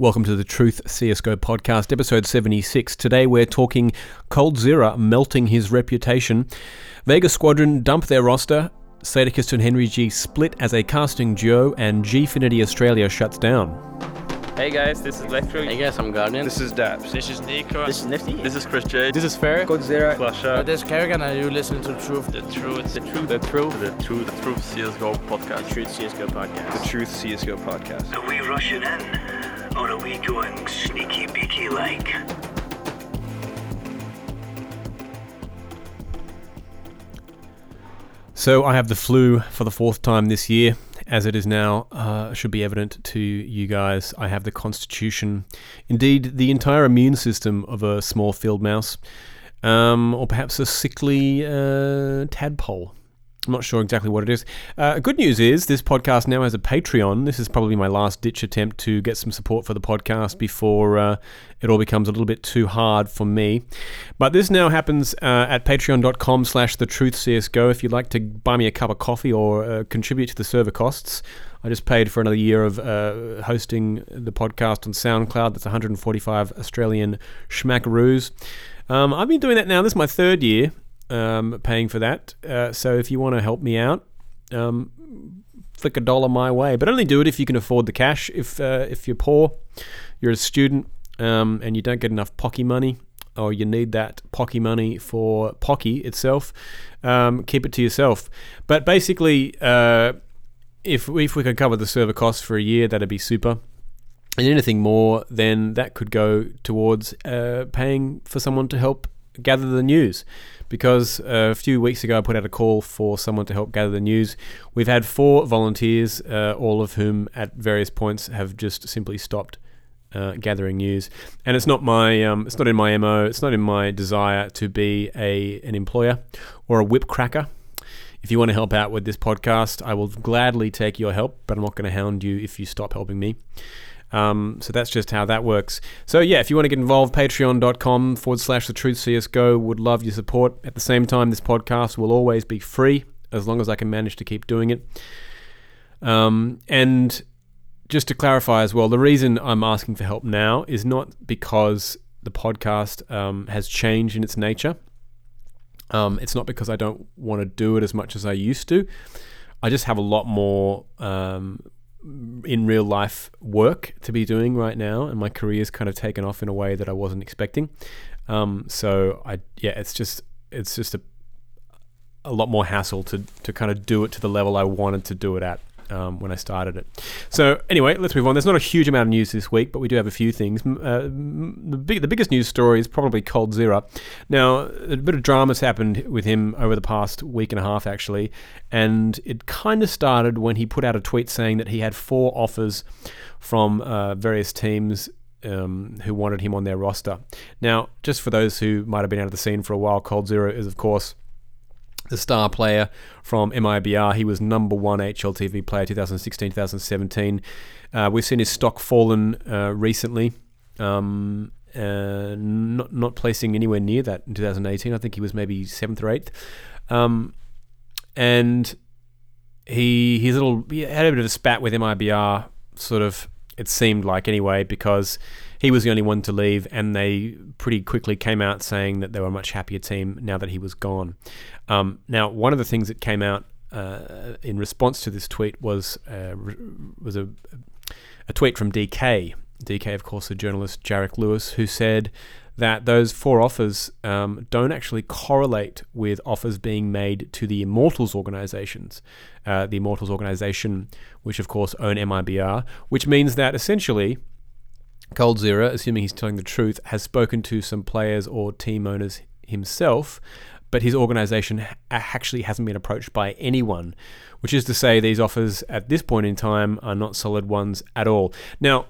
Welcome to the Truth CSGO podcast, episode 76. Today we're talking Cold coldzera melting his reputation, Vegas Squadron dump their roster, Sadokist and Henry G split as a casting duo, and Gfinity Australia shuts down. Hey guys, this is Electro. Hey guys, I'm Guardian. This is Daps. This is Nico. This is Nifty. This is Chris J. This is Fair. Godzilla. Flasha. Oh, this is Kerrigan, and you listen to the Truth. The truth. The truth. The truth. The truth. The truth. CS:GO podcast. The Truth CSGO podcast. The Truth CSGO podcast. Are we rushing in? Or are we going sneaky beaky like? So I have the flu for the fourth time this year. As it is now, uh, should be evident to you guys, I have the constitution, indeed the entire immune system of a small field mouse, um, or perhaps a sickly uh, tadpole. I'm not sure exactly what it is. Uh, good news is this podcast now has a Patreon. This is probably my last ditch attempt to get some support for the podcast before uh, it all becomes a little bit too hard for me. But this now happens uh, at patreon.com slash the truth CSGO. If you'd like to buy me a cup of coffee or uh, contribute to the server costs, I just paid for another year of uh, hosting the podcast on SoundCloud. That's 145 Australian schmackaroos. Um, I've been doing that now. This is my third year um, paying for that. Uh, so if you want to help me out, um, flick a dollar my way. But only do it if you can afford the cash. If uh, if you're poor, you're a student, um, and you don't get enough pocky money, or you need that pocky money for pocky itself, um, keep it to yourself. But basically, uh, if if we could cover the server costs for a year, that'd be super. And anything more, then that could go towards uh, paying for someone to help gather the news. Because uh, a few weeks ago, I put out a call for someone to help gather the news. We've had four volunteers, uh, all of whom at various points have just simply stopped uh, gathering news. And it's not my, um, it's not in my mo. It's not in my desire to be a an employer or a whip cracker. If you want to help out with this podcast, I will gladly take your help, but I'm not going to hound you if you stop helping me. Um, so that's just how that works. So yeah, if you want to get involved, patreon.com forward slash the truth CSGO would love your support. At the same time, this podcast will always be free as long as I can manage to keep doing it. Um, and just to clarify as well, the reason I'm asking for help now is not because the podcast um, has changed in its nature. Um, it's not because I don't want to do it as much as I used to. I just have a lot more um, in real life work to be doing right now, and my career's kind of taken off in a way that I wasn't expecting. Um, so I yeah, it's just it's just a a lot more hassle to to kind of do it to the level I wanted to do it at. Um, when I started it. So anyway, let's move on. There's not a huge amount of news this week, but we do have a few things. Uh, the, big, the biggest news story is probably coldzera. Now, a bit of drama's happened with him over the past week and a half, actually, and it kind of started when he put out a tweet saying that he had four offers from uh, various teams um, who wanted him on their roster. Now, just for those who might have been out of the scene for a while, coldzera is, of course, the star player from MIBR. He was number one HLTV player 2016 2017. Uh, we've seen his stock fallen uh, recently. Um, uh, not not placing anywhere near that in 2018. I think he was maybe seventh or eighth. Um, and he his little he had a bit of a spat with MIBR. Sort of it seemed like anyway because he was the only one to leave, and they pretty quickly came out saying that they were a much happier team now that he was gone. Um, now, one of the things that came out uh, in response to this tweet was uh, was a, a tweet from DK. DK, of course, the journalist Jarek Lewis, who said that those four offers um, don't actually correlate with offers being made to the Immortals organizations. Uh, the Immortals organization, which of course own MIBR, which means that essentially coldzera, assuming he's telling the truth, has spoken to some players or team owners himself, but his organization actually hasn't been approached by anyone, which is to say, these offers at this point in time are not solid ones at all. Now,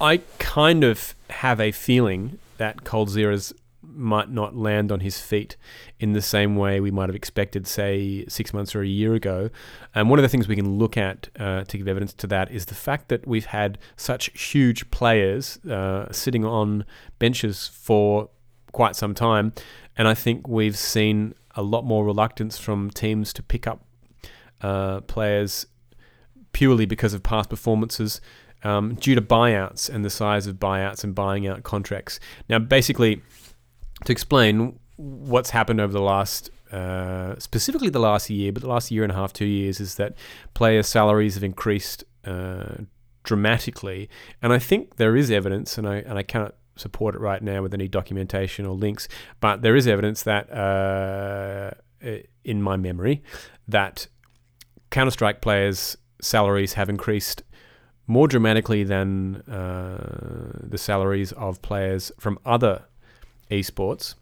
I kind of have a feeling that coldzera's might not land on his feet in the same way we might have expected, say, six months or a year ago. And one of the things we can look at uh, to give evidence to that is the fact that we've had such huge players uh, sitting on benches for quite some time. And I think we've seen a lot more reluctance from teams to pick up uh, players purely because of past performances. um, due to buyouts and the size of buyouts and buying out contracts. Now, basically, to explain what's happened over the last, uh, specifically the last year, but the last year and a half, two years, is that player salaries have increased uh, dramatically, and I think there is evidence, and I and I cannot support it right now with any documentation or links, but there is evidence that, uh, in my memory, that Counter Strike players' salaries have increased more dramatically than uh, the salaries of players from other esports,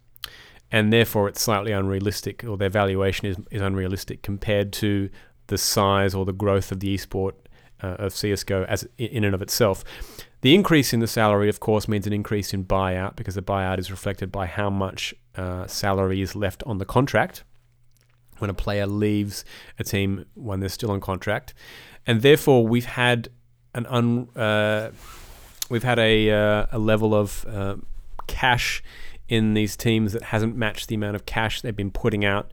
and therefore it's slightly unrealistic, or their valuation is, is unrealistic compared to the size or the growth of the esport uh, of CS:GO as in and of itself. The increase in the salary, of course, means an increase in buyout because the buyout is reflected by how much uh, salary is left on the contract when a player leaves a team when they're still on contract, and therefore we've had an un uh, we've had a uh, a level of uh, cash in these teams that hasn't matched the amount of cash they've been putting out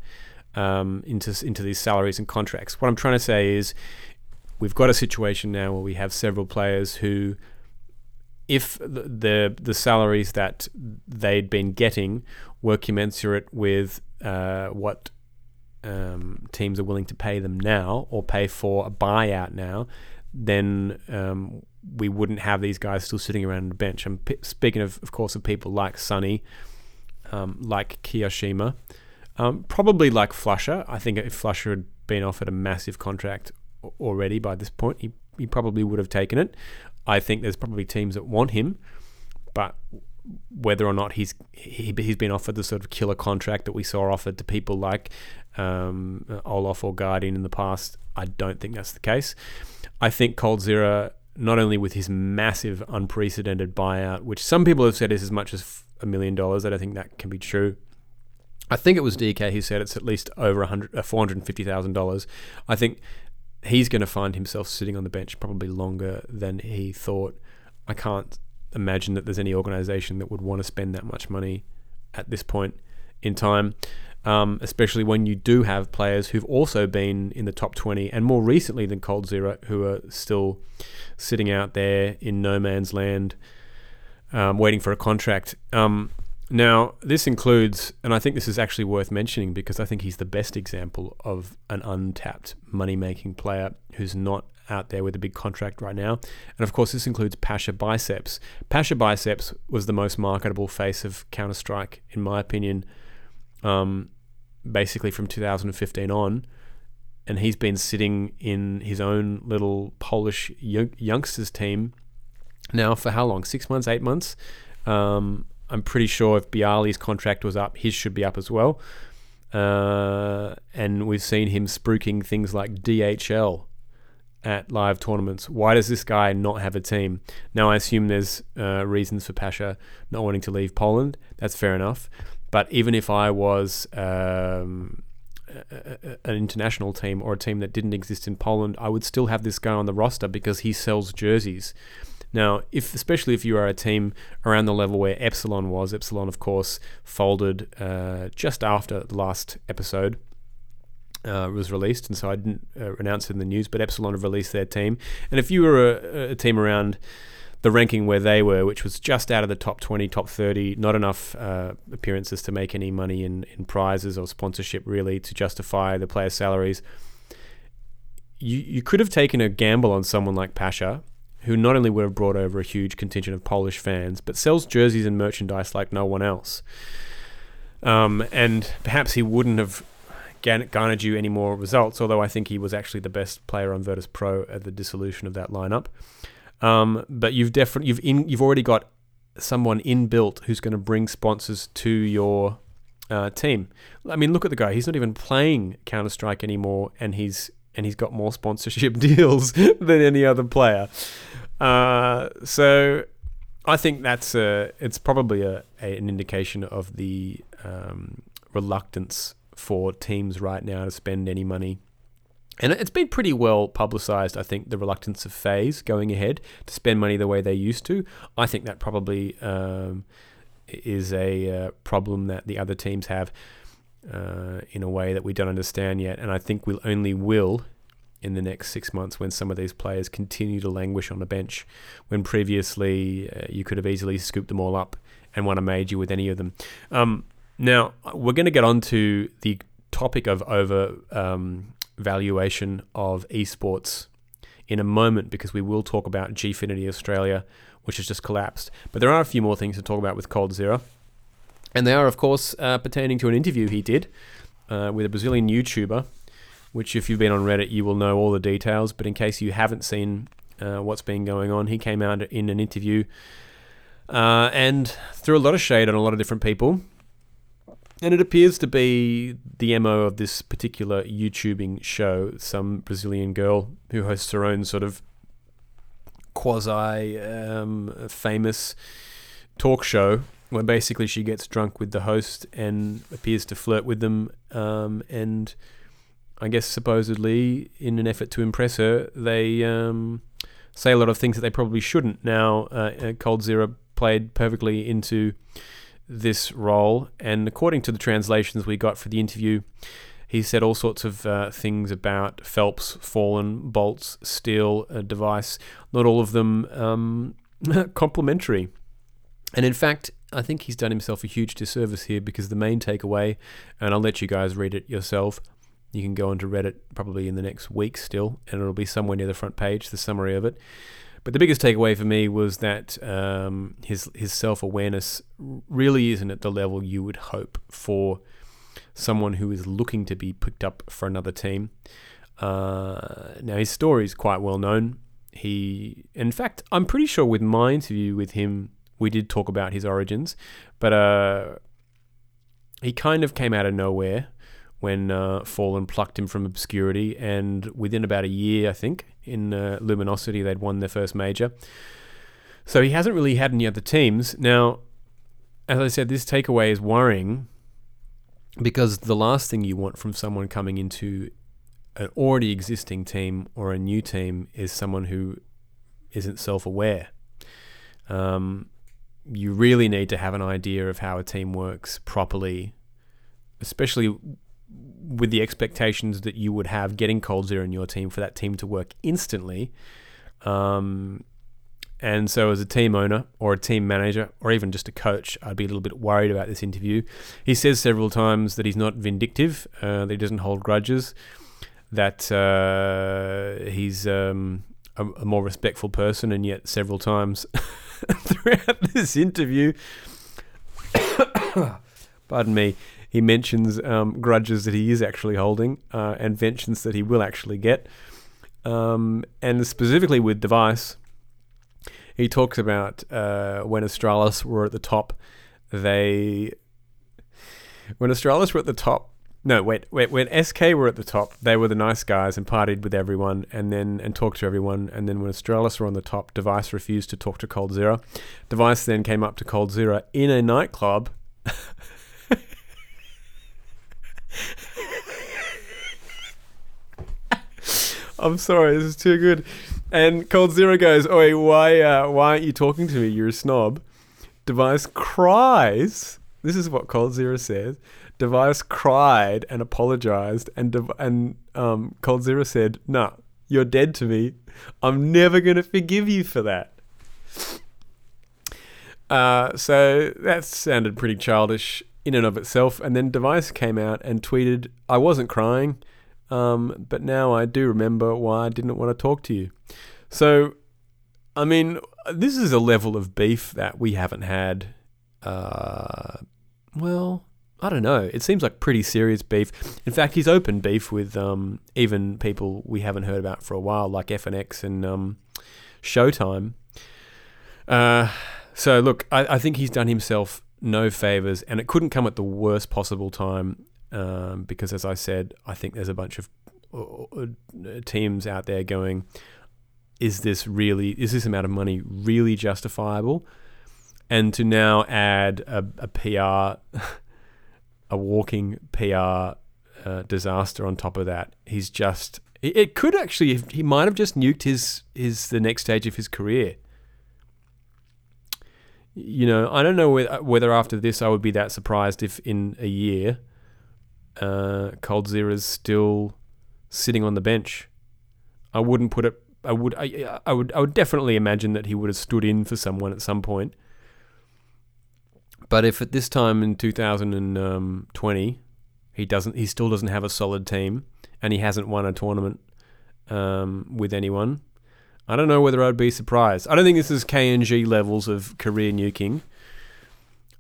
um, into into these salaries and contracts. What I'm trying to say is we've got a situation now where we have several players who if the, the the, salaries that they'd been getting were commensurate with uh, what um, teams are willing to pay them now or pay for a buyout now, then um, we wouldn't have these guys still sitting around the bench. I'm p- speaking of, of course, of people like Sunny, um, like kioShiMa, um, probably like flusha. I think if flusha had been offered a massive contract already by this point, he, he probably would have taken it. I think there's probably teams that want him, but whether or not he's he, he's been offered the sort of killer contract that we saw offered to people like um, Olof or Guardian in the past, I don't think that's the case. I think coldzera, not only with his massive, unprecedented buyout, which some people have said is as much as a million dollars, I don't think that can be true. I think it was DK who said it's at least over uh, $450,000. I think he's going to find himself sitting on the bench probably longer than he thought. I can't imagine that there's any organization that would want to spend that much money at this point in time, um, especially when you do have players who've also been in the top 20 and more recently than coldzera who are still sitting out there in no man's land um, waiting for a contract. Um, now, this includes, and I think this is actually worth mentioning because I think he's the best example of an untapped money making player who's not out there with a big contract right now. And of course, this includes Pasha Biceps. Pasha Biceps was the most marketable face of Counter Strike, in my opinion, um, basically from 2015 on. And he's been sitting in his own little Polish youngsters team now for how long? Six months, eight months? Um, I'm pretty sure if byali's contract was up, his should be up as well. Uh, and we've seen him spruiking things like DHL at live tournaments. Why does this guy not have a team? Now, I assume there's uh, reasons for Pasha not wanting to leave Poland. That's fair enough. But even if I was um, an international team or a team that didn't exist in Poland, I would still have this guy on the roster because he sells jerseys. Now, if especially if you are a team around the level where Epsilon was, Epsilon, of course, folded uh, just after the last episode. Uh, was released, and so I didn't uh, announce it in the news. But Epsilon have released their team, and if you were a, a, team around the ranking where they were, which was just out of the top 20, top 30, not enough uh, appearances to make any money in, in prizes or sponsorship really to justify the players' salaries, you, you could have taken a gamble on someone like Pasha who not only would have brought over a huge contingent of Polish fans, but sells jerseys and merchandise like no one else. Um, and perhaps he wouldn't have garnered you any more results, although I think he was actually the best player on Virtus Pro at the dissolution of that lineup. Um, but you've definitely you've in you've already got someone inbuilt who's going to bring sponsors to your uh, team. I mean, look at the guy; he's not even playing Counter Strike anymore, and he's and he's got more sponsorship deals than any other player. Uh, so I think that's a, it's probably a, a an indication of the um, reluctance for teams right now to spend any money. And it's been pretty well publicized, I think, the reluctance of FaZe going ahead to spend money the way they used to. I think that probably um, is a uh, problem that the other teams have uh, in a way that we don't understand yet. And I think we'll only will in the next six months when some of these players continue to languish on the bench when previously uh, you could have easily scooped them all up and won a major with any of them. Um, now, we're going to get on to the topic of over um, valuation of esports in a moment because we will talk about Gfinity Australia, which has just collapsed. But there are a few more things to talk about with coldzera. And they are, of course, uh, pertaining to an interview he did uh, with a Brazilian YouTuber, which, if you've been on Reddit, you will know all the details. But in case you haven't seen uh, what's been going on, he came out in an interview uh, and threw a lot of shade on a lot of different people. And it appears to be the MO of this particular YouTubing show, some Brazilian girl who hosts her own sort of quasi um, famous talk show where basically she gets drunk with the host and appears to flirt with them. Um, and I guess supposedly, in an effort to impress her, they um, say a lot of things that they probably shouldn't. Now, uh, uh coldzera played perfectly into this role, and according to the translations we got for the interview, he said all sorts of uh, things about felps, Fallen, boltz, Steel, a device. Not all of them um, complimentary. And in fact, I think he's done himself a huge disservice here because the main takeaway, and I'll let you guys read it yourself. You can go onto Reddit probably in the next week still, and it'll be somewhere near the front page, the summary of it. But the biggest takeaway for me was that um, his his self awareness really isn't at the level you would hope for someone who is looking to be picked up for another team. Uh, now his story is quite well known. He, in fact, I'm pretty sure with my interview with him, we did talk about his origins, but uh, he kind of came out of nowhere when uh, Fallen plucked him from obscurity, and within about a year, I think, in uh, Luminosity, they'd won their first major. So he hasn't really had any other teams. Now, as I said, this takeaway is worrying because the last thing you want from someone coming into an already existing team or a new team is someone who isn't self aware. Um, you really need to have an idea of how a team works properly, especially with the expectations that you would have getting coldzera in your team for that team to work instantly. Um, and so, as a team owner or a team manager or even just a coach, I'd be a little bit worried about this interview. He says several times that he's not vindictive, uh, that he doesn't hold grudges, that uh, he's um, a, a, more respectful person, and yet several times throughout this interview, pardon me, he mentions um, grudges that he is actually holding uh, and vengeance that he will actually get. Um, and specifically with Device, he talks about uh, when Astralis were at the top, they. When Astralis were at the top, no, wait, wait. When SK were at the top, they were the nice guys and partied with everyone, and then and talked to everyone. And then when Astralis were on the top, Device refused to talk to coldzera. Device then came up to coldzera in a nightclub I'm sorry, this is too good. And coldzera goes, "Oi, why, uh, why aren't you talking to me? You're a snob." Device cries. This is what coldzera says. Device cried and apologized, and Dev- and um, coldzera said, "Nah, you're dead to me. I'm never gonna forgive you for that." Uh, so that sounded pretty childish in and of itself. And then Device came out and tweeted, "I wasn't crying." Um, but now I do remember why I didn't want to talk to you. So, I mean, this is a level of beef that we haven't had. Uh, well, I don't know. It seems like pretty serious beef. In fact, he's open beef with um, even people we haven't heard about for a while, like FNX and um, Showtime. Uh, so, look, I, I think he's done himself no favors, and it couldn't come at the worst possible time um, because, as I said, I think there's a bunch of uh, uh, teams out there going, is this really, is this amount of money really justifiable? And to now add a, a PR, a walking PR uh, disaster on top of that, he's just, it could actually, he might have just nuked his, his, the next stage of his career you know, I don't know whether, after this I would be that surprised if in a year uh, coldzera's still sitting on the bench I wouldn't put it. I would. I, I would. I would definitely imagine that he would have stood in for someone at some point. But if at this time in 2020 he doesn't, he still doesn't have a solid team, and he hasn't won a tournament um, with anyone, I don't know whether I'd be surprised. I don't think this is KNG levels of career nuking,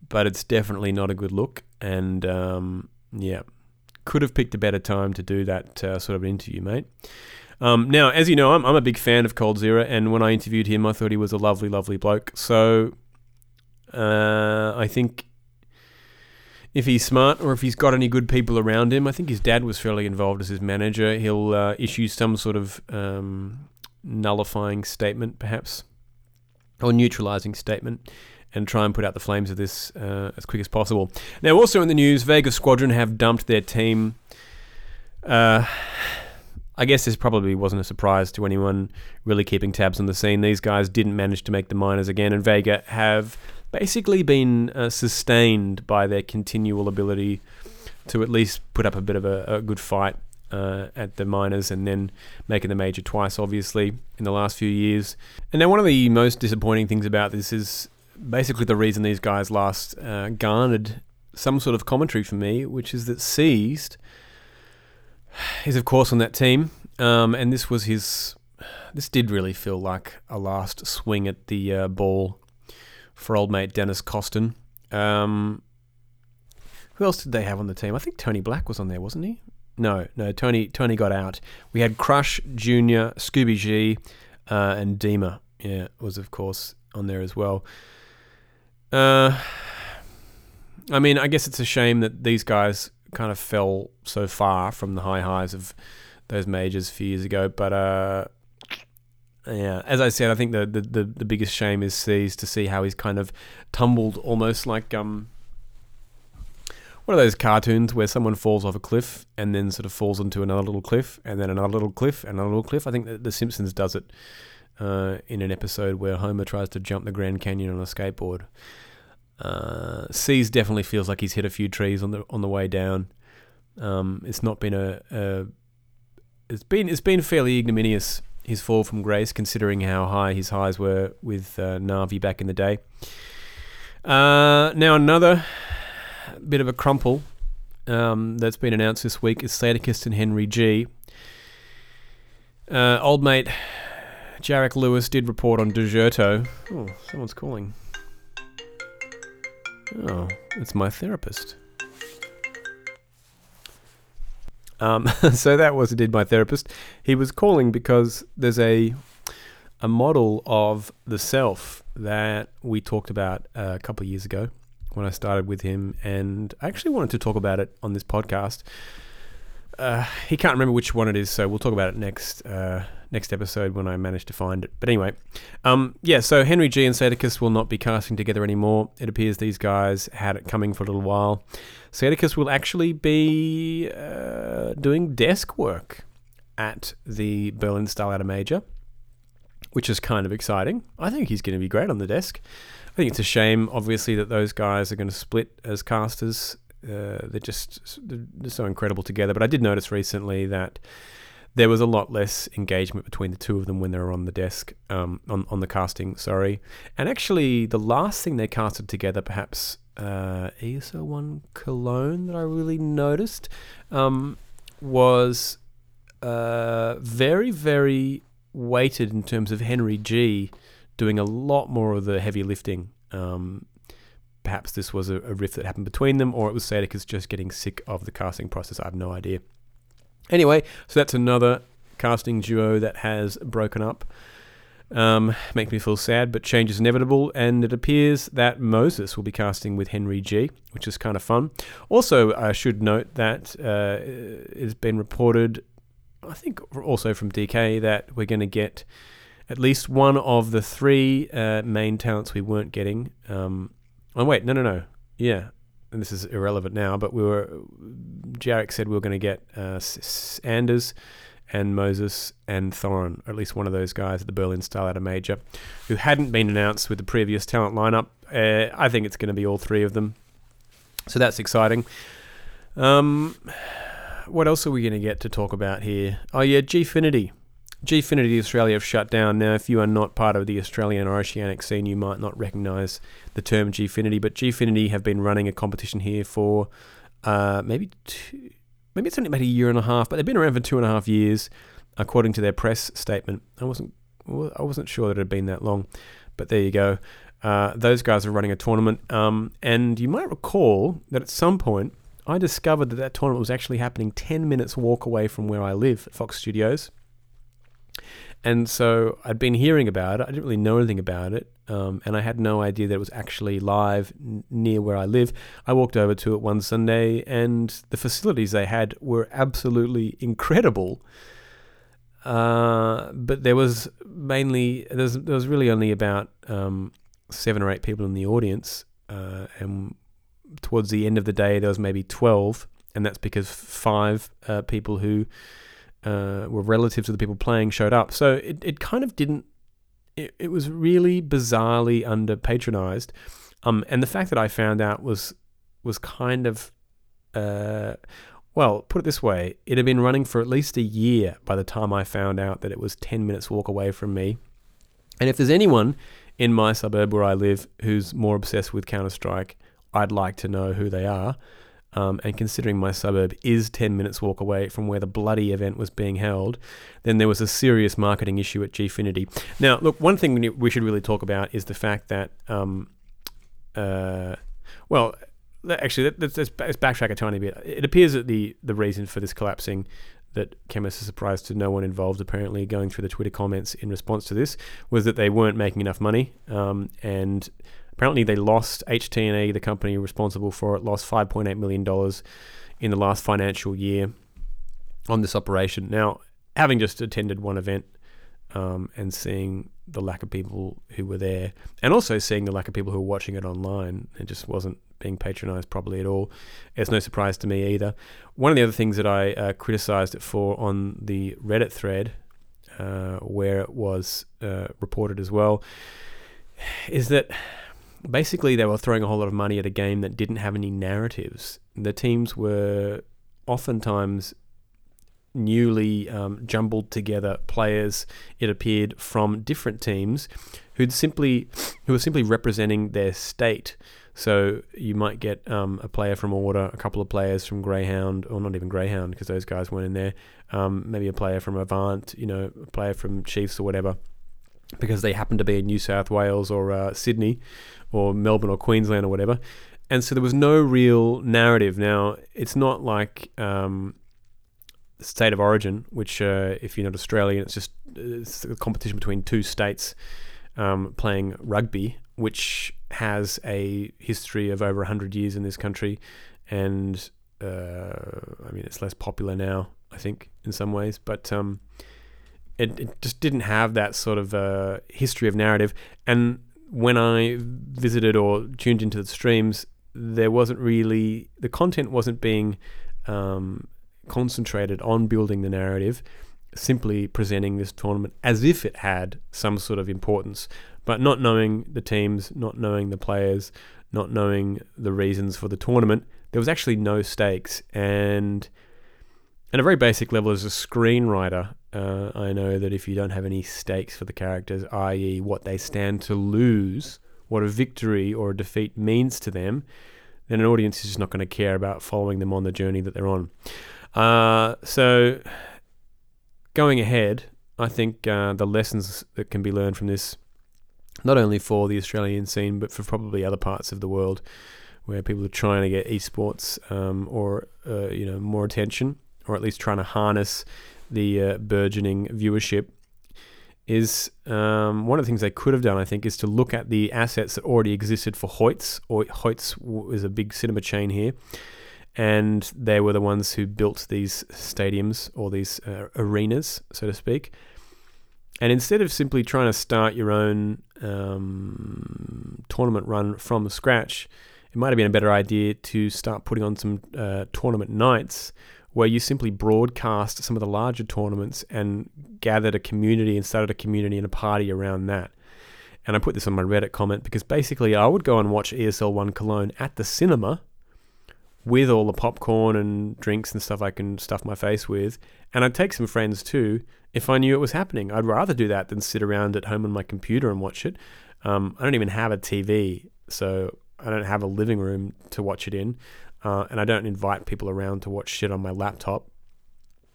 but it's definitely not a good look. And um, yeah, could have picked a better time to do that uh, sort of interview, mate. Um, now, as you know, I'm, I'm a big fan of Coldzera, and when I interviewed him, I thought he was a lovely, lovely bloke. So uh, I think if he's smart or if he's got any good people around him, I think his dad was fairly involved as his manager. He'll uh, issue some sort of um, nullifying statement, perhaps, or neutralizing statement, and try and put out the flames of this uh, as quick as possible. Now, also in the news, Vegas Squadron have dumped their team. Uh, I guess this probably wasn't a surprise to anyone really keeping tabs on the scene. These guys didn't manage to make the minors again, and Vega have basically been uh, sustained by their continual ability to at least put up a bit of a, a good fight uh, at the minors and then making the major twice, obviously, in the last few years. And now, one of the most disappointing things about this is basically the reason these guys last uh, garnered some sort of commentary from me, which is that Seized is, of course, on that team. Um, and this was his. This did really feel like a last swing at the uh, ball for old mate Denis Kostin. Um, who else did they have on the team? I think Tony Black was on there, wasn't he? No, no. Tony Tony got out. We had Crush Junior, Scooby G, uh, and Dima. Yeah, was of course on there as well. Uh, I mean, I guess it's a shame that these guys kind of fell so far from the high highs of those majors a few years ago. But uh, yeah, as I said, I think the, the, the, the biggest shame is sees to see how he's kind of tumbled almost like um one of those cartoons where someone falls off a cliff and then sort of falls into another little cliff and then another little cliff and another little cliff. I think that The Simpsons does it uh, in an episode where Homer tries to jump the Grand Canyon on a skateboard. Uh, Seas definitely feels like he's hit a few trees on the on the way down. Um, it's not been a, a it's been it's been fairly ignominious his fall from grace, considering how high his highs were with uh, Navi back in the day. Uh, now another bit of a crumple um, that's been announced this week is Sadokist and Henry G. Uh, old mate Jarek Lewis did report on Dexerto. Oh, someone's calling. Oh, it's my therapist. Um, so that was did my therapist. He was calling because there's a a model of the self that we talked about a couple of years ago when I started with him, and I actually wanted to talk about it on this podcast. Uh, he can't remember which one it is, so we'll talk about it next uh, next episode when I manage to find it. But anyway, um, yeah. So Henry G and Sadokist will not be casting together anymore. It appears these guys had it coming for a little while. Sadokist will actually be uh, doing desk work at the Berlin StarLadder Major, which is kind of exciting. I think he's going to be great on the desk. I think it's a shame, obviously, that those guys are going to split as casters. Uh, they're just they're so incredible together. But I did notice recently that there was a lot less engagement between the two of them when they were on the desk, um, on on the casting. Sorry, and actually, the last thing they casted together, perhaps uh, ESL One Cologne, that I really noticed, um, was uh, very very weighted in terms of Henry G doing a lot more of the heavy lifting. Um, perhaps this was a, a, rift that happened between them, or it was Sadokist just getting sick of the casting process. I have no idea. Anyway, so that's another casting duo that has broken up. Um, make me feel sad, but change is inevitable, and it appears that Moses will be casting with Henry G, which is kind of fun. Also, I should note that uh, it's been reported, I think also from DK, that we're going to get at least one of the three uh, main talents we weren't getting. Um, oh wait, no, no, no. Yeah, and this is irrelevant now, but we were. Jarek said we were going to get uh, Anders and Moses and Thorin, or at least one of those guys at the Berlin style StarLadder Major, who hadn't been announced with the previous talent lineup. Uh, I think it's going to be all three of them, so that's exciting. Um, what else are we going to get to talk about here? Oh yeah, Gfinity. Gfinity Australia have shut down. Now, if you are not part of the Australian or oceanic scene, you might not recognise the term Gfinity, but Gfinity have been running a competition here for uh, maybe two, maybe it's only about a year and a half, but they've been around for two and a half years, according to their press statement. I wasn't I wasn't sure that it had been that long, but there you go. Uh, those guys are running a tournament, um, and you might recall that at some point I discovered that that tournament was actually happening 10 minutes walk away from where I live at Fox Studios. And so I'd been hearing about it. I didn't really know anything about it. Um, and I had no idea that it was actually live n- near where I live. I walked over to it one Sunday, and the facilities they had were absolutely incredible. Uh, but there was mainly there was, there was really only about um, seven or eight people in the audience, uh, and towards the end of the day there was maybe twelve, and that's because five uh, people who uh, were relatives of the people playing showed up. So it, it kind of didn't. It, it was really bizarrely under patronized, um, and the fact that I found out was was kind of. Uh, well, put it this way, it had been running for at least a year by the time I found out that it was 10 minutes walk away from me. And if there's anyone in my suburb where I live who's more obsessed with Counter Strike, I'd like to know who they are. Um, and considering my suburb is 10 minutes walk away from where the bloody event was being held, then there was a serious marketing issue at Gfinity. Now, look, one thing we should really talk about is the fact that, um, uh, well, actually, let's, backtrack a tiny bit. It appears that the, the reason for this collapsing that came as a surprise to no one involved, apparently, going through the Twitter comments in response to this, was that they weren't making enough money. Um, and apparently, they lost HT&E, the company responsible for it, lost $5.8 million in the last financial year on this operation. Now, having just attended one event um, and seeing the lack of people who were there, and also seeing the lack of people who were watching it online, it just wasn't being patronized properly at all. It's no surprise to me either. One of the other things that I uh, criticized it for on the Reddit thread, uh, where it was uh, reported as well, is that basically they were throwing a whole lot of money at a game that didn't have any narratives. The teams were oftentimes newly um, jumbled together players it appeared from different teams who'd simply who were simply representing their state so you might get um, a player from Order, a couple of players from Greyhound, or not even Greyhound because those guys weren't in there. Um, maybe a player from Avant, you know, a player from Chiefs or whatever, because they happen to be in New South Wales or uh, Sydney or Melbourne or Queensland or whatever. And so there was no real narrative. Now it's not like um, state of origin, which uh, if you're not Australian, it's just it's a competition between two states um, playing rugby, which has a history of over 100 years in this country. And uh, I mean, it's less popular now, I think, in some ways. But um, it, it, just didn't have that sort of uh, history of narrative. And when I visited or tuned into the streams, there wasn't really, the content wasn't being um, concentrated on building the narrative simply presenting this tournament as if it had some sort of importance, but not knowing the teams, not knowing the players, not knowing the reasons for the tournament, there was actually no stakes. And at a very basic level, as a screenwriter, uh, I know that if you don't have any stakes for the characters, i.e., what they stand to lose, what a victory or a defeat means to them, then an audience is just not going to care about following them on the journey that they're on. Uh, so going ahead, I think uh, the lessons that can be learned from this, not only for the Australian scene, but for probably other parts of the world where people are trying to get esports um, or uh, you know more attention, or at least trying to harness the uh, burgeoning viewership, is um, one of the things they could have done. I think is to look at the assets that already existed for Hoyts. Hoyts is a big cinema chain here and they were the ones who built these stadiums or these uh, arenas, so to speak. And instead of simply trying to start your own um, tournament run from scratch, it might have been a better idea to start putting on some uh, tournament nights where you simply broadcast some of the larger tournaments and gathered a community and started a community and a party around that. And I put this on my Reddit comment because basically I would go and watch ESL One Cologne at the cinema with all the popcorn and drinks and stuff I can stuff my face with. And I'd take some friends too if I knew it was happening. I'd rather do that than sit around at home on my computer and watch it. Um, I don't even have a TV, so I don't have a living room to watch it in. Uh, and I don't invite people around to watch shit on my laptop.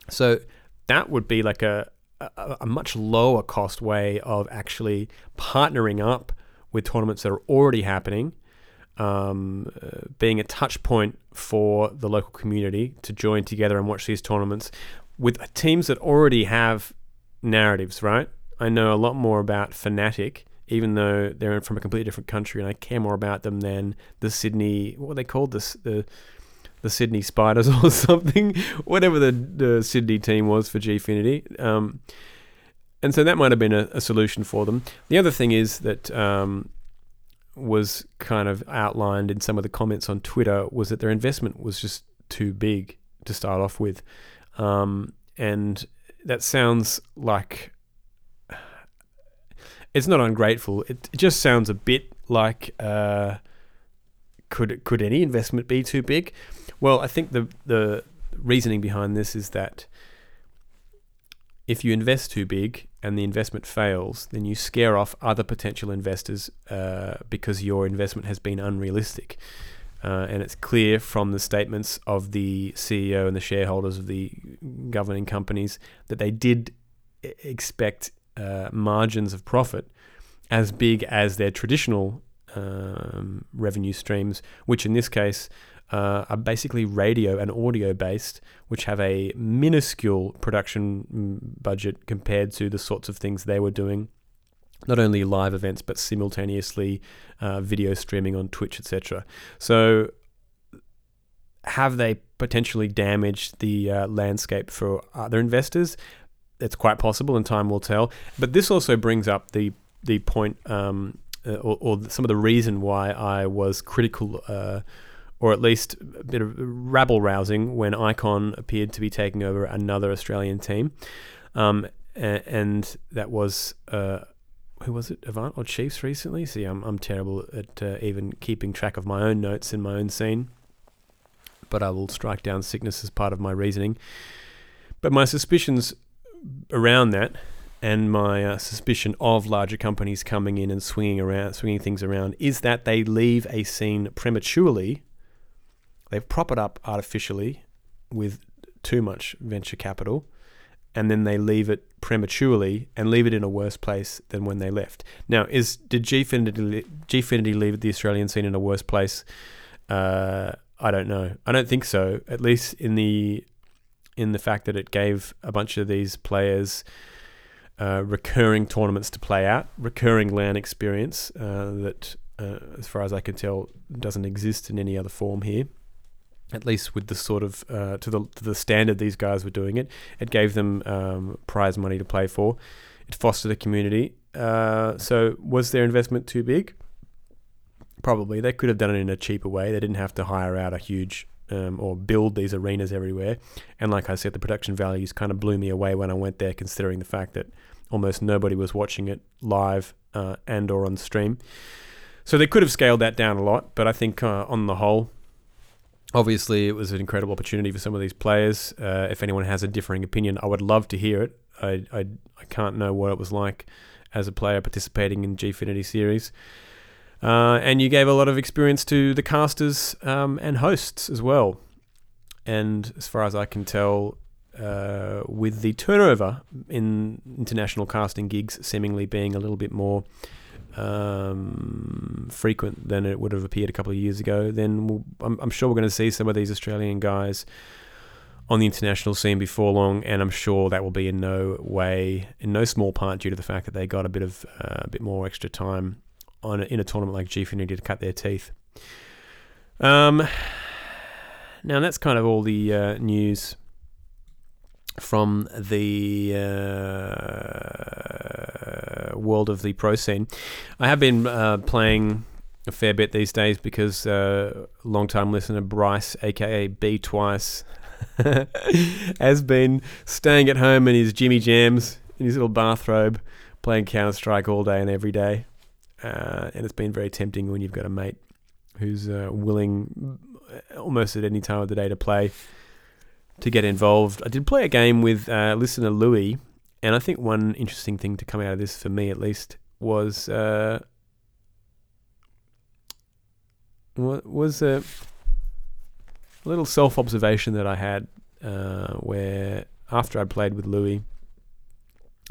So that would be like a, a, a much lower cost way of actually partnering up with tournaments that are already happening, um, uh, being a touch point for the local community to join together and watch these tournaments with teams that already have narratives, right? I know a lot more about Fnatic, even though they're from a completely different country, and I care more about them than the Sydney. What they called? This the the Sydney Spiders or something, whatever the, the Sydney team was for Gfinity. Um, and so that might have been a, a, solution for them. The other thing is that um, was kind of outlined in some of the comments on Twitter was that their investment was just too big to start off with. Um, and that sounds like it's not ungrateful. It, just sounds a bit like uh, could could any investment be too big? Well, I think the the reasoning behind this is that if you invest too big and the investment fails, then you scare off other potential investors uh, because your investment has been unrealistic. Uh, and it's clear from the statements of the CEO and the shareholders of the governing companies that they did expect uh, margins of profit as big as their traditional um, revenue streams, which in this case uh, are basically radio and audio based, which have a minuscule production mm, budget compared to the sorts of things they were doing not only live events but simultaneously uh, video streaming on Twitch, etc. So, have they potentially damaged the uh, landscape for other investors? It's quite possible, and time will tell. But this also brings up the the point, um, uh, or, or, some of the reason why I was critical, uh, or at least a bit of rabble rousing when Icon appeared to be taking over another Australian team, um, and, and that was uh, who was it? Avant or Chiefs recently? See, I'm I'm terrible at uh, even keeping track of my own notes in my own scene, but I will strike down sickness as part of my reasoning. But my suspicions around that, and my uh, suspicion of larger companies coming in and swinging around, swinging things around, is that they leave a scene prematurely. They've prop it up artificially with too much venture capital and then they leave it prematurely and leave it in a worse place than when they left. Now, is did Gfinity, Gfinity leave the Australian scene in a worse place? Uh, I don't know. I don't think so. At least in the in the fact that it gave a bunch of these players uh, recurring tournaments to play out, recurring LAN experience uh, that, uh, as far as I can tell, doesn't exist in any other form here at least with the sort of uh, to the to the standard these guys were doing it. It gave them um, prize money to play for. It fostered a community. Uh, so was their investment too big? Probably. They could have done it in a cheaper way. They didn't have to hire out a huge um, or build these arenas everywhere. And like I said, the production values kind of blew me away when I went there, considering the fact that almost nobody was watching it live uh, and or on stream. So they could have scaled that down a lot, but I think uh, on the whole, obviously it was an incredible opportunity for some of these players. Uh, if anyone has a differing opinion, I would love to hear it. I, I, I can't know what it was like as a player participating in Gfinity series. Uh, and you gave a lot of experience to the casters um, and hosts as well. And as far as I can tell, uh, with the turnover in international casting gigs seemingly being a little bit more um, frequent than it would have appeared a couple of years ago, then we'll, I'm, I'm sure we're going to see some of these Australian guys on the international scene before long, and I'm sure that will be in no way, in no small part, due to the fact that they got a bit of uh, a bit more extra time on in a tournament like Gfinity to cut their teeth. Um, now that's kind of all the uh, news from the uh, world of the pro scene. I have been uh, playing a fair bit these days because uh, long-time listener Bryce, aka B Twice, has been staying at home in his Jimmy Jams in his little bathrobe, playing Counter Strike all day and every day. Uh, and it's been very tempting when you've got a mate who's uh, willing almost at any time of the day to play to get involved. I did play a game with uh, listener Louis, and I think one interesting thing to come out of this for me at least was uh, was a little self observation that I had uh, where after I played with Louis,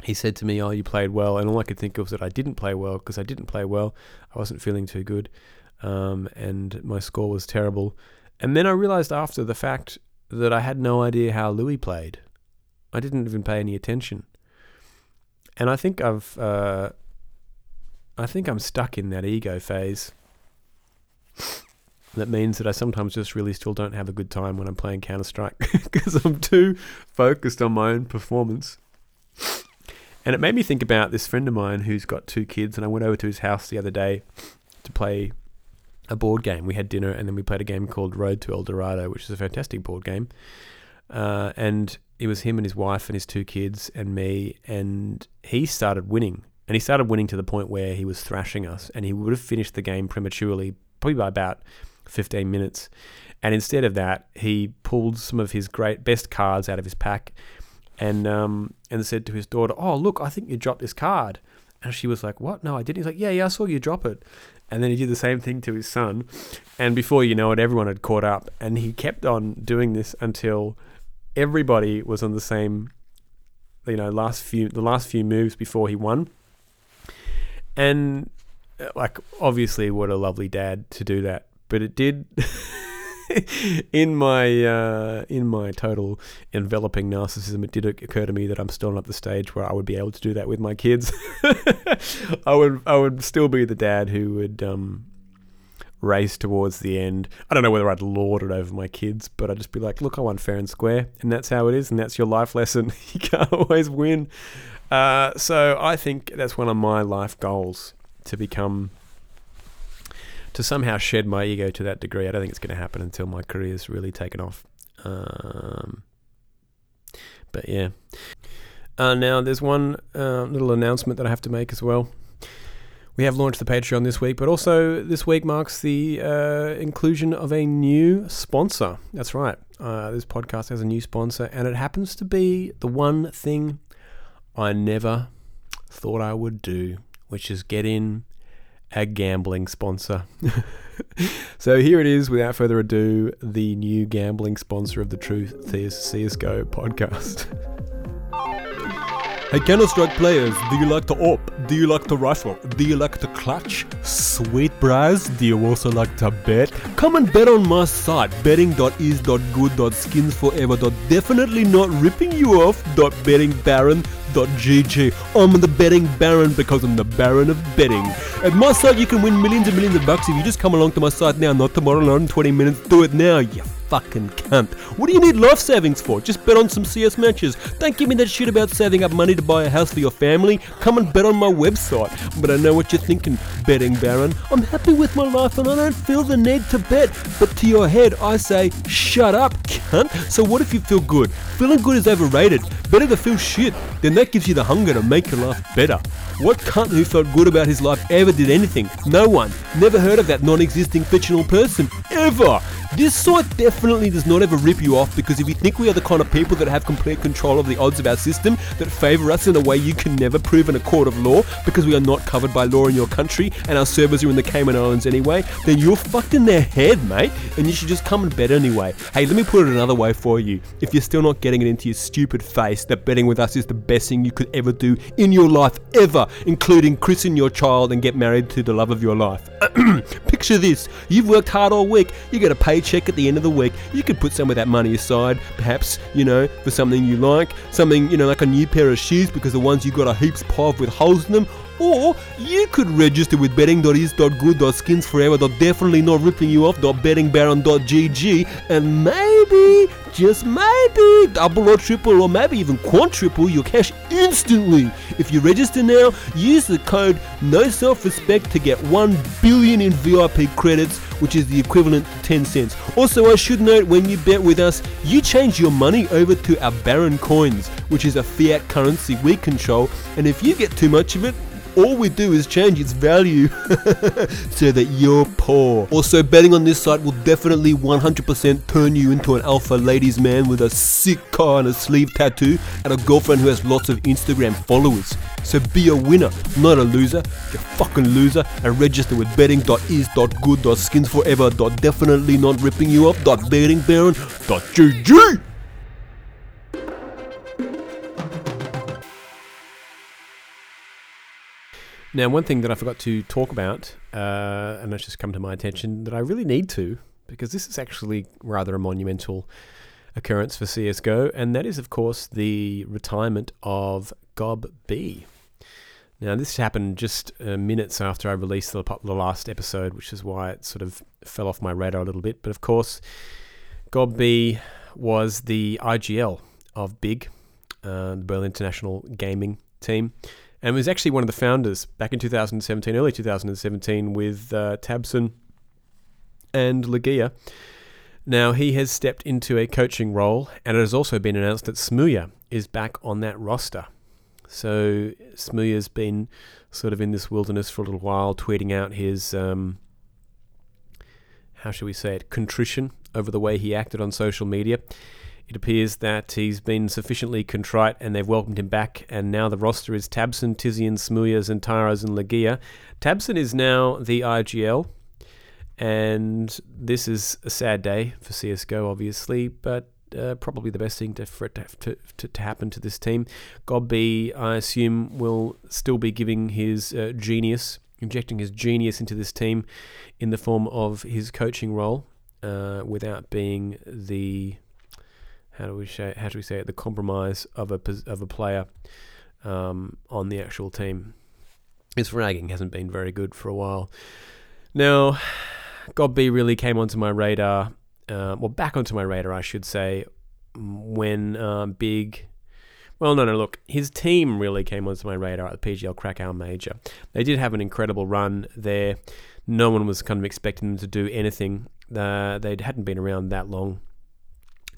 he said to me, "Oh, you played well," and all I could think of was that I didn't play well because I didn't play well. I wasn't feeling too good, um, and my score was terrible. And then I realized after the fact that I had no idea how Louis played. I didn't even pay any attention, and I think I've, uh, I think I'm stuck in that ego phase. That means that I sometimes just really still don't have a good time when I'm playing Counter Strike because I'm too focused on my own performance. And it made me think about this friend of mine who's got two kids, and I went over to his house the other day to play a board game. We had dinner, and then we played a game called Road to El Dorado, which is a fantastic board game. Uh, and it was him and his wife and his two kids and me, and he started winning. And he started winning to the point where he was thrashing us, and he would have finished the game prematurely, probably by about 15 minutes. And instead of that, he pulled some of his great best cards out of his pack and um, and said to his daughter, "Oh, look, I think you dropped this card." And she was like, "What? No, I didn't." He's like, "Yeah, yeah, I saw you drop it." And then he did the same thing to his son, and before you know it, everyone had caught up, and he kept on doing this until everybody was on the same, you know, last few the last few moves before he won. And uh, like, obviously, what a lovely dad to do that, but it did. in my uh, in my total enveloping narcissism, it did occur to me that I'm still not the stage where I would be able to do that with my kids. I would I would still be the dad who would um, race towards the end. I don't know whether I'd lord it over my kids, but I'd just be like, "Look, I won fair and square, and that's how it is, and that's your life lesson. you can't always win." Uh, so I think that's one of my life goals to become to somehow shed my ego to that degree. I don't think it's going to happen until my career's really taken off. Um, but yeah. Uh, now, there's one uh, little announcement that I have to make as well. We have launched the Patreon this week, but also this week marks the uh, inclusion of a new sponsor. That's right. Uh, this podcast has a new sponsor, and it happens to be the one thing I never thought I would do, which is get in a gambling sponsor. so here it is, without further ado, the new gambling sponsor of the Truth CSGO podcast. Hey Counter Strike players, do you like to op? Do you like to rifle? Do you like to clutch? Sweet bros, do you also like to bet? Come and bet on my site, betting.is.good.skinsforever. Definitely not ripping you off. Betting Baron. bettingbaron.gg. I'm the betting baron because I'm the baron of betting. At my site, you can win millions and millions of bucks if you just come along to my site now, not tomorrow, not in 20 minutes. Do it now, you fucking cunt. What do you need life savings for? Just bet on some CS matches. Don't give me that shit about saving up money to buy a house for your family. Come and bet on my website. But I know what you're thinking, betting baron. I'm happy with my life and I don't feel the need to bet. But to your head, I say, shut up, cunt. So what if you feel good? Feeling good is overrated. Better to feel shit. Then that gives you the hunger to make your life better. What cunt who felt good about his life ever did anything? No one. Never heard of that non existing fictional person. Ever. This site definitely does not ever rip you off because if you think we are the kind of people that have complete control of the odds of our system that favour us in a way you can never prove in a court of law because we are not covered by law in your country and our servers are in the Cayman Islands anyway, then you're fucked in their head, mate, and you should just come and bet anyway. Hey, let me put it another way for you. If you're still not getting it into your stupid face that betting with us is the best thing you could ever do in your life ever, including christen your child and get married to the love of your life. Picture this you've worked hard all week, you get a paycheck at the end of the week. You could put some of that money aside, perhaps, you know, for something you like, something, you know, like a new pair of shoes because the ones you got are heaps pov with holes in them. Or you could register with betting.is.good.skinsforever. Definitely not ripping you off. bettingbaron.gg and maybe, just maybe, double or triple or maybe even quadruple your cash instantly. If you register now, use the code No Self Respect to get 1 billion in VIP credits, which is the equivalent to 10 cents. Also, I should note when you bet with us, you change your money over to our Baron coins, which is a fiat currency we control, and if you get too much of it, All we do is change its value so that you're poor. Also, betting on this site will definitely 100% turn you into an alpha ladies man with a sick car and a sleeve tattoo and a girlfriend who has lots of Instagram followers. So be a winner, not a loser. You fucking loser. And register with betting.is.good.skinsforever. Definitely not ripping you. Now, one thing that I forgot to talk about, uh, and that's just come to my attention, that I really need to, because this is actually rather a monumental occurrence for CSGO, and that is, of course, the retirement of gob b. Now, this happened just uh, minutes after I released the, the last episode, which is why it sort of fell off my radar a little bit. But of course, Gob B was the IGL of BIG, uh, the Berlin International Gaming Team, and was actually one of the founders back in 2017, early 2017, with uh, tabseN and LEGIJA. Now, he has stepped into a coaching role, and it has also been announced that smooya is back on that roster. So, smooya's been sort of in this wilderness for a little while, tweeting out his, um, how shall we say it, contrition over the way he acted on social media. It appears that he's been sufficiently contrite and they've welcomed him back, and now the roster is tabseN, tiziaN, smooyas, and Taras and LEGIJA. tabseN is now the IGL, and this is a sad day for CSGO, obviously, but uh, probably the best thing to, for it to, to, to, to happen to this team. gob b, I assume, will still be giving his uh, genius, injecting his genius into this team in the form of his coaching role, uh, without being the how do we say how do we say it the compromise of a of a player um, on the actual team. His fragging hasn't been very good for a while. Now, gob b really came onto my radar, uh, well, back onto my radar, I should say, when um, Big. Well, no, no, look, his team really came onto my radar at the PGL Krakow Major. They did have an incredible run there. No one was kind of expecting them to do anything. Uh, they hadn't been around that long.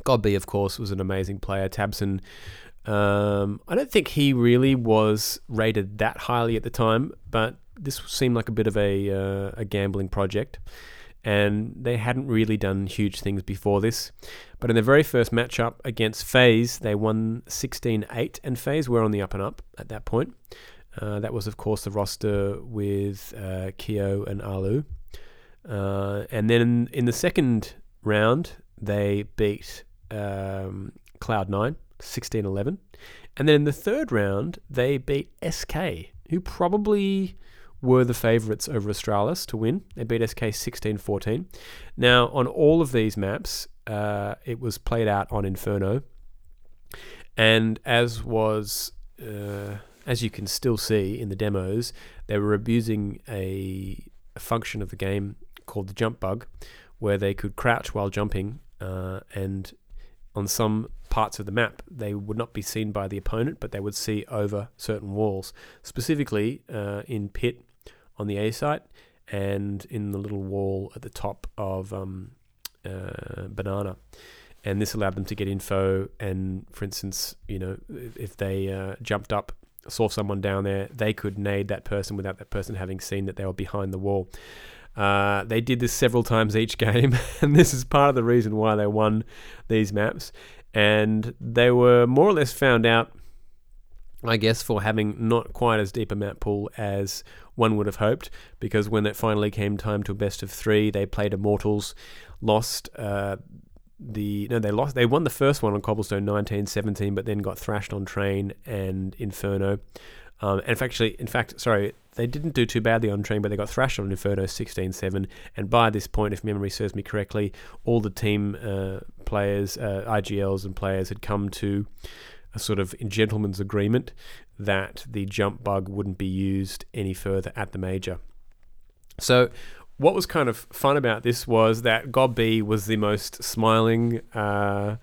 Godby, of course, was an amazing player. tabseN, um, I don't think he really was rated that highly at the time, but this seemed like a bit of a, uh, a gambling project. And they hadn't really done huge things before this. But in their very first matchup against FaZe, they won 16 8, and FaZe were on the up and up at that point. Uh, that was, of course, the roster with uh, Keo and allu. Uh, and then in the second round, they beat um, Cloud9 16 11. And then in the third round, they beat SK, who probably were the favourites over Astralis to win. They beat SK 16 14. Now, on all of these maps, uh, it was played out on Inferno. And as was, uh, as you can still see in the demos, they were abusing a, a function of the game called the jump bug, where they could crouch while jumping uh, and on some parts of the map, they would not be seen by the opponent, but they would see over certain walls. Specifically, uh, in pit on the A site and in the little wall at the top of um, uh, banana. And this allowed them to get info. And for instance, you know, if they uh, jumped up, saw someone down there, they could nade that person without that person having seen that they were behind the wall. Uh, they did this several times each game, and this is part of the reason why they won these maps. And they were more or less found out, I guess, for having not quite as deep a map pool as one would have hoped. Because when it finally came time to a best of three, they played Immortals, lost. Uh, the no they lost they won the first one on cobblestone 1917 but then got thrashed on train and inferno um, and actually in fact sorry they didn't do too badly on train, but they got thrashed on Inferno 16-7. And by this point, if memory serves me correctly, all the team uh, players, uh, IGLs and players had come to a sort of gentleman's agreement that the jump bug wouldn't be used any further at the major. So what was kind of fun about this was that gob b was the most smiling, uh,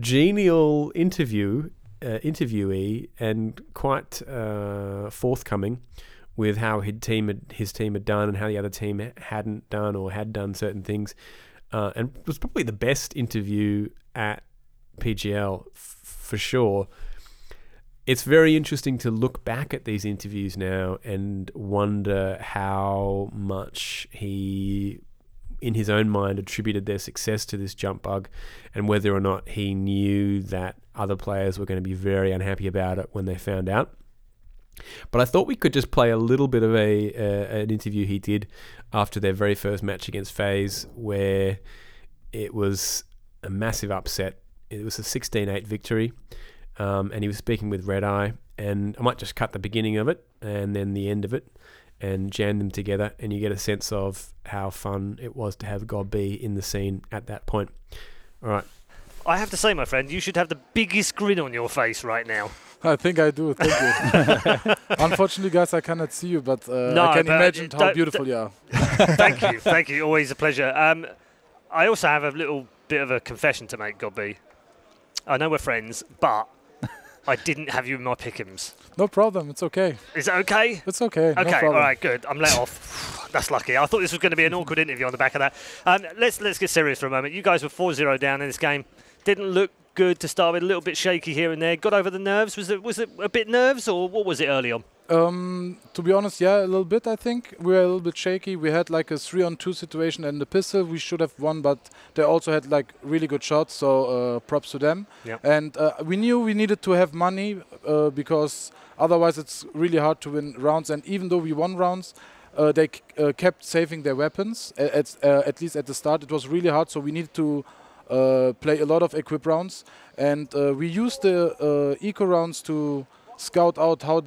genial interview uh, interviewee and quite uh, forthcoming with how his team had, his team had done and how the other team hadn't done or had done certain things, uh, and was probably the best interview at PGL f- for sure. it's very interesting to look back at these interviews now and wonder how much he, in his own mind, attributed their success to this jump bug and whether or not he knew that other players were going to be very unhappy about it when they found out. But I thought we could just play a little bit of a uh, an interview he did after their very first match against FaZe, where it was a massive upset. It was a 16-8 victory, um, and he was speaking with Redeye. And I might just cut the beginning of it and then the end of it, and jam them together, and you get a sense of how fun it was to have gob b in the scene at that point. All right, I have to say, my friend, you should have the biggest grin on your face right now. I think I do. Thank you. Unfortunately, guys, I cannot see you, but uh, No, I can but imagine how beautiful you are. thank you, thank you. Always a pleasure. Um, I also have a little bit of a confession to make, gob b. I know we're friends, but I didn't have you in my pick'ems. No problem. It's okay. Is it okay? It's okay. Okay, all problem. right, good. I'm let off. That's lucky. I thought this was going to be an awkward interview on the back of that. Um, let's let's get serious for a moment. You guys were 4-0 down in this game. Didn't look good to start with. A little bit shaky here and there. Got over the nerves. Was it was it a bit nerves or what was it early on? Um, to be honest, yeah, a little bit. I think we were a little bit shaky. We had like a three-on-two situation in the pistol. We should have won, but they also had like really good shots. So uh, props to them. Yep. And uh, we knew we needed to have money uh, because otherwise it's really hard to win rounds. And even though we won rounds, uh, they c- uh, kept saving their weapons. At uh, at least at the start, it was really hard. So we needed to uh, play a lot of equip rounds, and uh, we used the uh, eco rounds to scout out how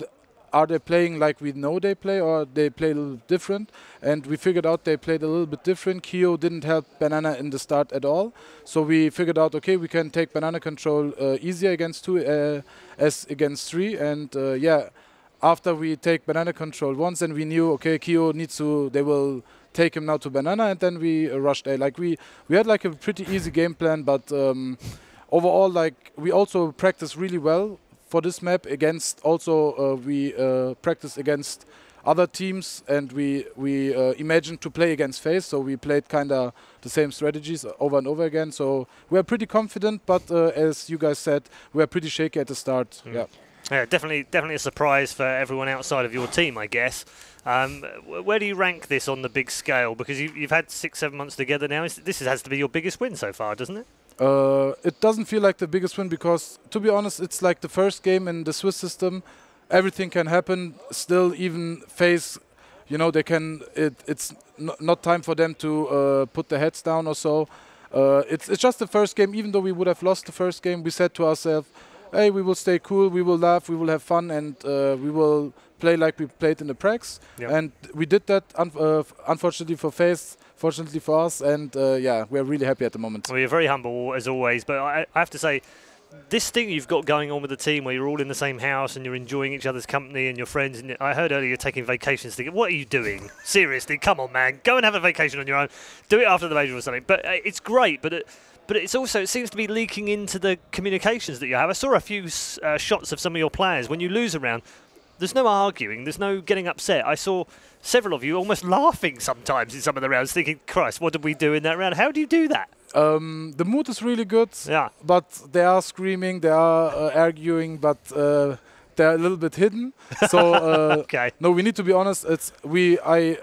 are they playing like we know they play or they play a little different? And we figured out they played a little bit different. Kyo didn't help banana in the start at all. So we figured out okay we can take banana control uh, easier against two uh, as against three. And uh, yeah after we take banana control once then we knew okay kyo needs to they will take him now to banana. And then we uh, rushed a. Like we we had like a pretty easy game plan but um, overall like we also practiced really well for this map against also uh, we uh, practiced against other teams and we we uh, imagined to play against FaZe so we played kind of the same strategies over and over again so we're pretty confident but uh, as you guys said we're pretty shaky at the start yeah Yeah, definitely, definitely a surprise for everyone outside of your team, I guess. Um, where do you rank this on the big scale? Because you, you've had six, seven months together now. This has to be your biggest win so far, doesn't it? Uh, it doesn't feel like the biggest win because, to be honest, it's like the first game in the Swiss system. Everything can happen. Still, even FaZe, you know, they can. It, it's not time for them to uh, put their heads down or so. Uh, it's it's just the first game. Even though we would have lost the first game, we said to ourselves, "Hey, we will stay cool. We will laugh. We will have fun, and uh, we will play like we played in the pracs." Yep. And we did that. Un- uh, unfortunately for FaZe, fortunately for us, and uh, yeah, we're really happy at the moment. Well, you're very humble as always, but I, I have to say, this thing you've got going on with the team, where you're all in the same house and you're enjoying each other's company and your friends. And I heard earlier you're taking vacations together. What are you doing? Seriously, come on, man, go and have a vacation on your own. Do it after the major or something. But uh, it's great, but. It, but it's also it seems to be leaking into the communications that you have. I saw a few uh, shots of some of your players when you lose a round. There's no arguing. There's no getting upset. I saw several of you almost laughing sometimes in some of the rounds, thinking, "Christ, what did we do in that round? How do you do that?" Um, the mood is really good, Yeah. but they are screaming, they are uh, arguing, but uh, they're a little bit hidden. So uh, Okay. no, we need to be honest. It's we. I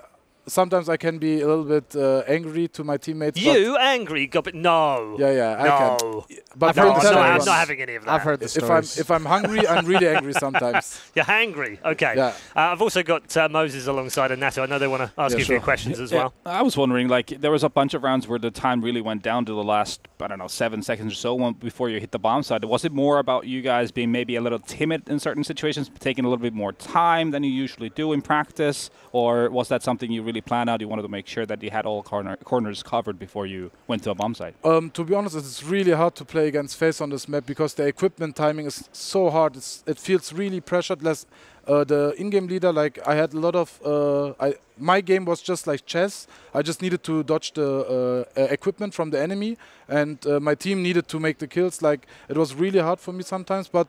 sometimes I can be a little bit uh, angry to my teammates. You angry? God, but no. But yeah, yeah, I no. can. But No, don't I'm not, I'm not having any of that. I've heard the if I'm stories. if I'm hungry, I'm really angry sometimes. You're hangry. Okay. Yeah. Uh, I've also got uh, Moses alongside and Nato. I know they want to ask Yeah, you a few sure. questions as Yeah, well. I was wondering, like, there was a bunch of rounds where the time really went down to the last, I don't know, seven seconds or so before you hit the bomb side. Was it more about you guys being maybe a little timid in certain situations, taking a little bit more time than you usually do in practice? Or was that something you really planned out? You wanted to make sure that you had all corner, corners covered before you went to a bomb site? Um, to be honest, it's really hard to play against FaZe on this map because the equipment timing is so hard. It's, it feels really pressured. Less uh, the in-game leader, like I had a lot of. Uh, I my game was just like chess. I just needed to dodge the uh, equipment from the enemy, and uh, my team needed to make the kills. Like it was really hard for me sometimes, but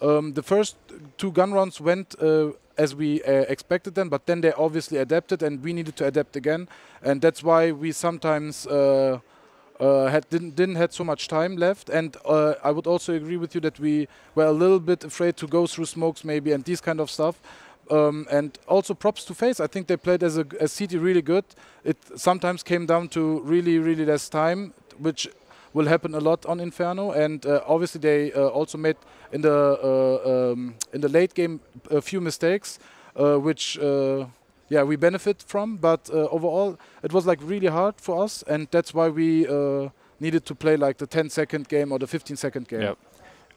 um, the first two gun rounds went uh, as we uh, expected them, but then they obviously adapted, and we needed to adapt again, and that's why we sometimes uh, uh, had didn't didn't had so much time left, and uh, I would also agree with you that we were a little bit afraid to go through smokes maybe and these kind of stuff. Um, and also props to FaZe. I think they played as a as CT really good. It sometimes came down to really really less time, which will happen a lot on Inferno. And uh, obviously they uh, also made in the uh, um, in the late game a few mistakes, uh, which uh, yeah we benefit from. But uh, overall, it was like really hard for us, and that's why we uh, needed to play like the 10 second game or the 15 second game. Yep.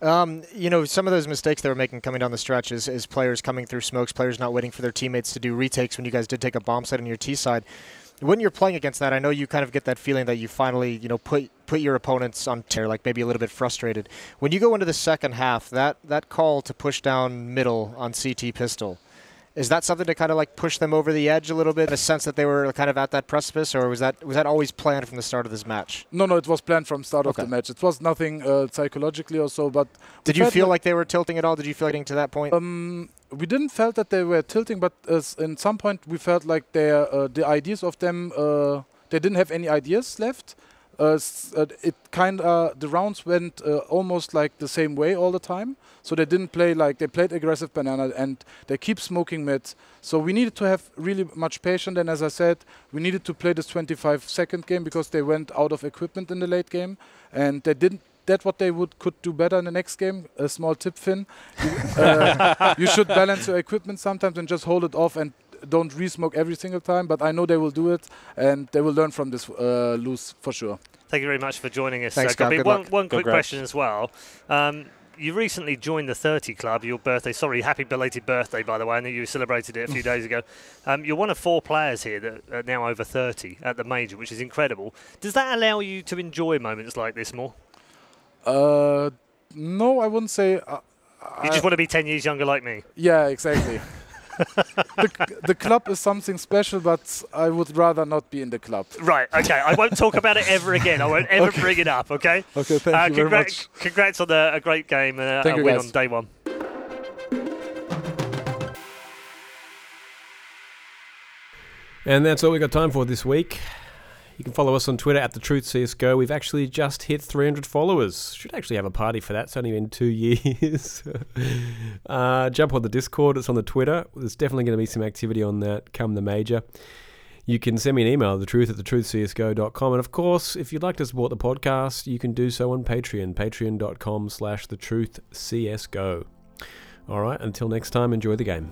Um, you know, some of those mistakes they were making coming down the stretch is, is players coming through smokes, players not waiting for their teammates to do retakes when you guys did take a bomb site on your T side. When you're playing against that, I know you kind of get that feeling that you finally, you know, put put your opponents on tear, like maybe a little bit frustrated. When you go into the second half, that that call to push down middle on CT pistol, is that something to kind of like push them over the edge a little bit, a sense that they were kind of at that precipice, or was that was that always planned from the start of this match? No, no, it was planned from start Okay. of the match. It was nothing uh, psychologically or so. But Did you feel like they were tilting at all? Did you feel getting to that point? Um, we didn't felt that they were tilting, but as in some point we felt like their uh, the ideas of them uh, they didn't have any ideas left. Uh, uh, it kind of the rounds went uh, almost like the same way all the time. So they didn't play like they played aggressive banana and they keep smoking mid. So we needed to have really much patience. And as I said, we needed to play this 25 second game because they went out of equipment in the late game and they didn't. That what they would could do better in the next game. A small tip, Finn. You, uh, you should balance your equipment sometimes and just hold it off and don't re-smoke every single time. But I know they will do it and they will learn from this uh, lose for sure. Thank you very much for joining us. Thanks, uh, gob b. One, one quick Congrats. question as well. Um, you recently joined the 30 Club, your birthday. Sorry, happy belated birthday, by the way. I know you celebrated it a few days ago. Um, you're one of four players here that are now over 30 at the major, which is incredible. Does that allow you to enjoy moments like this more? Uh, no, I wouldn't say. Uh, You just want to be 10 years younger like me. Yeah, exactly. the, the club is something special, but I would rather not be in the club. Right, okay. I won't talk about it ever again. I won't ever bring it up, okay? Okay, thank Uh, you very much. Congrats on the, a great game and a, a you, win guys. on day one. And that's all we got time for this week. You can follow us on Twitter at the Truth CS:GO. We've actually just hit 300 followers. Should actually have a party for that. It's only been two years. uh, jump on the Discord. It's on the Twitter. There's definitely going to be some activity on that come the major. You can send me an email, the truth at the thetruthcsgo.com. And of course, if you'd like to support the podcast, you can do so on Patreon, patreon.com slash the truth CSGO. All right, until next time, enjoy the game.